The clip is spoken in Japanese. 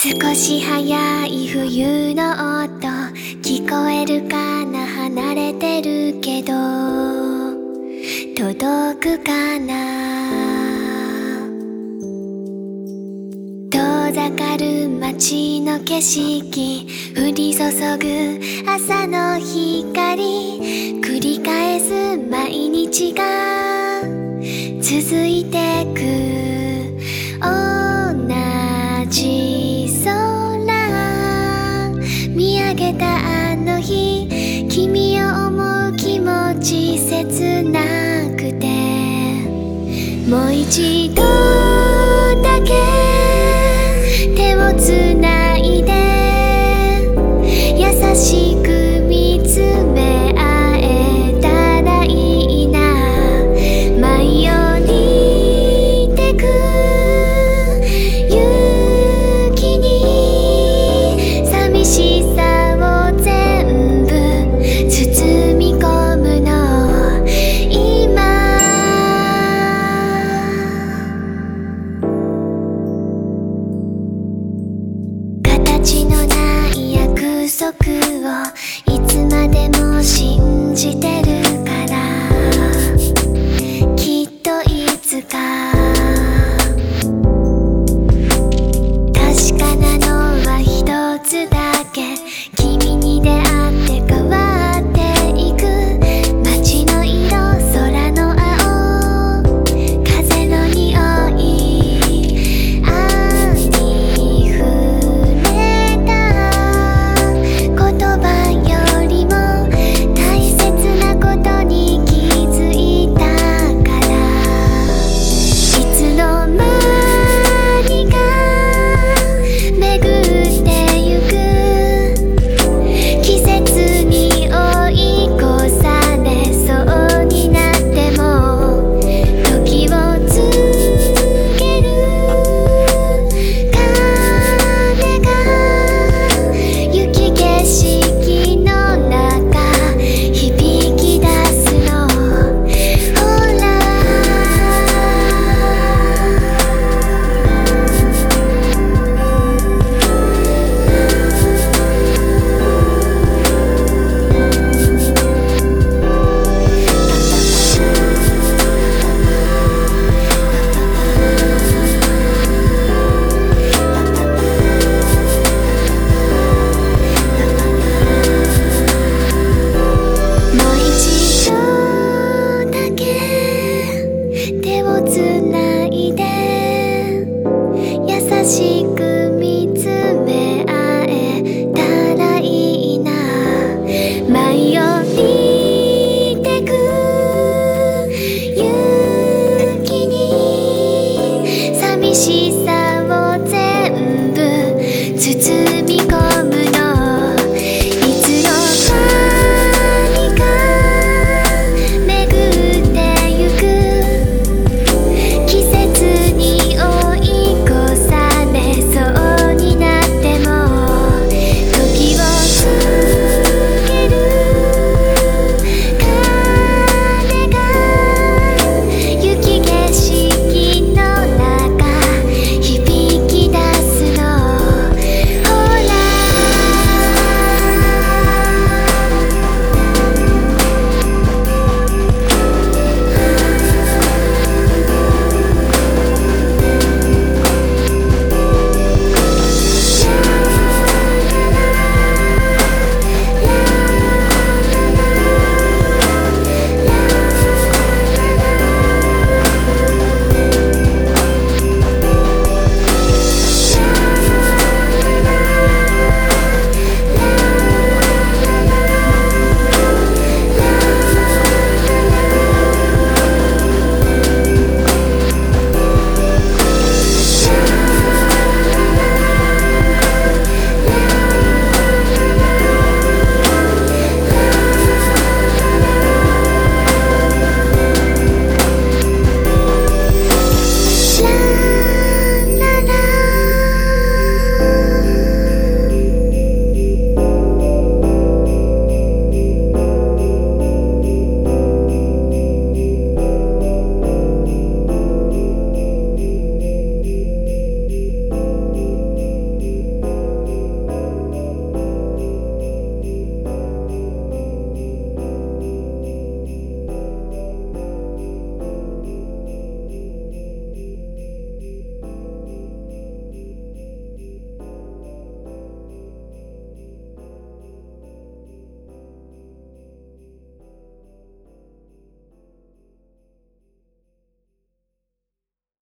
少し早い冬の音聞こえるかな離れてるけど届くかな？遠ざかる街の景色降り注ぐ朝の光繰り返す毎日が続いてもう一度。いつまでも信じてるから。きっといつか。確かなのは一つだ。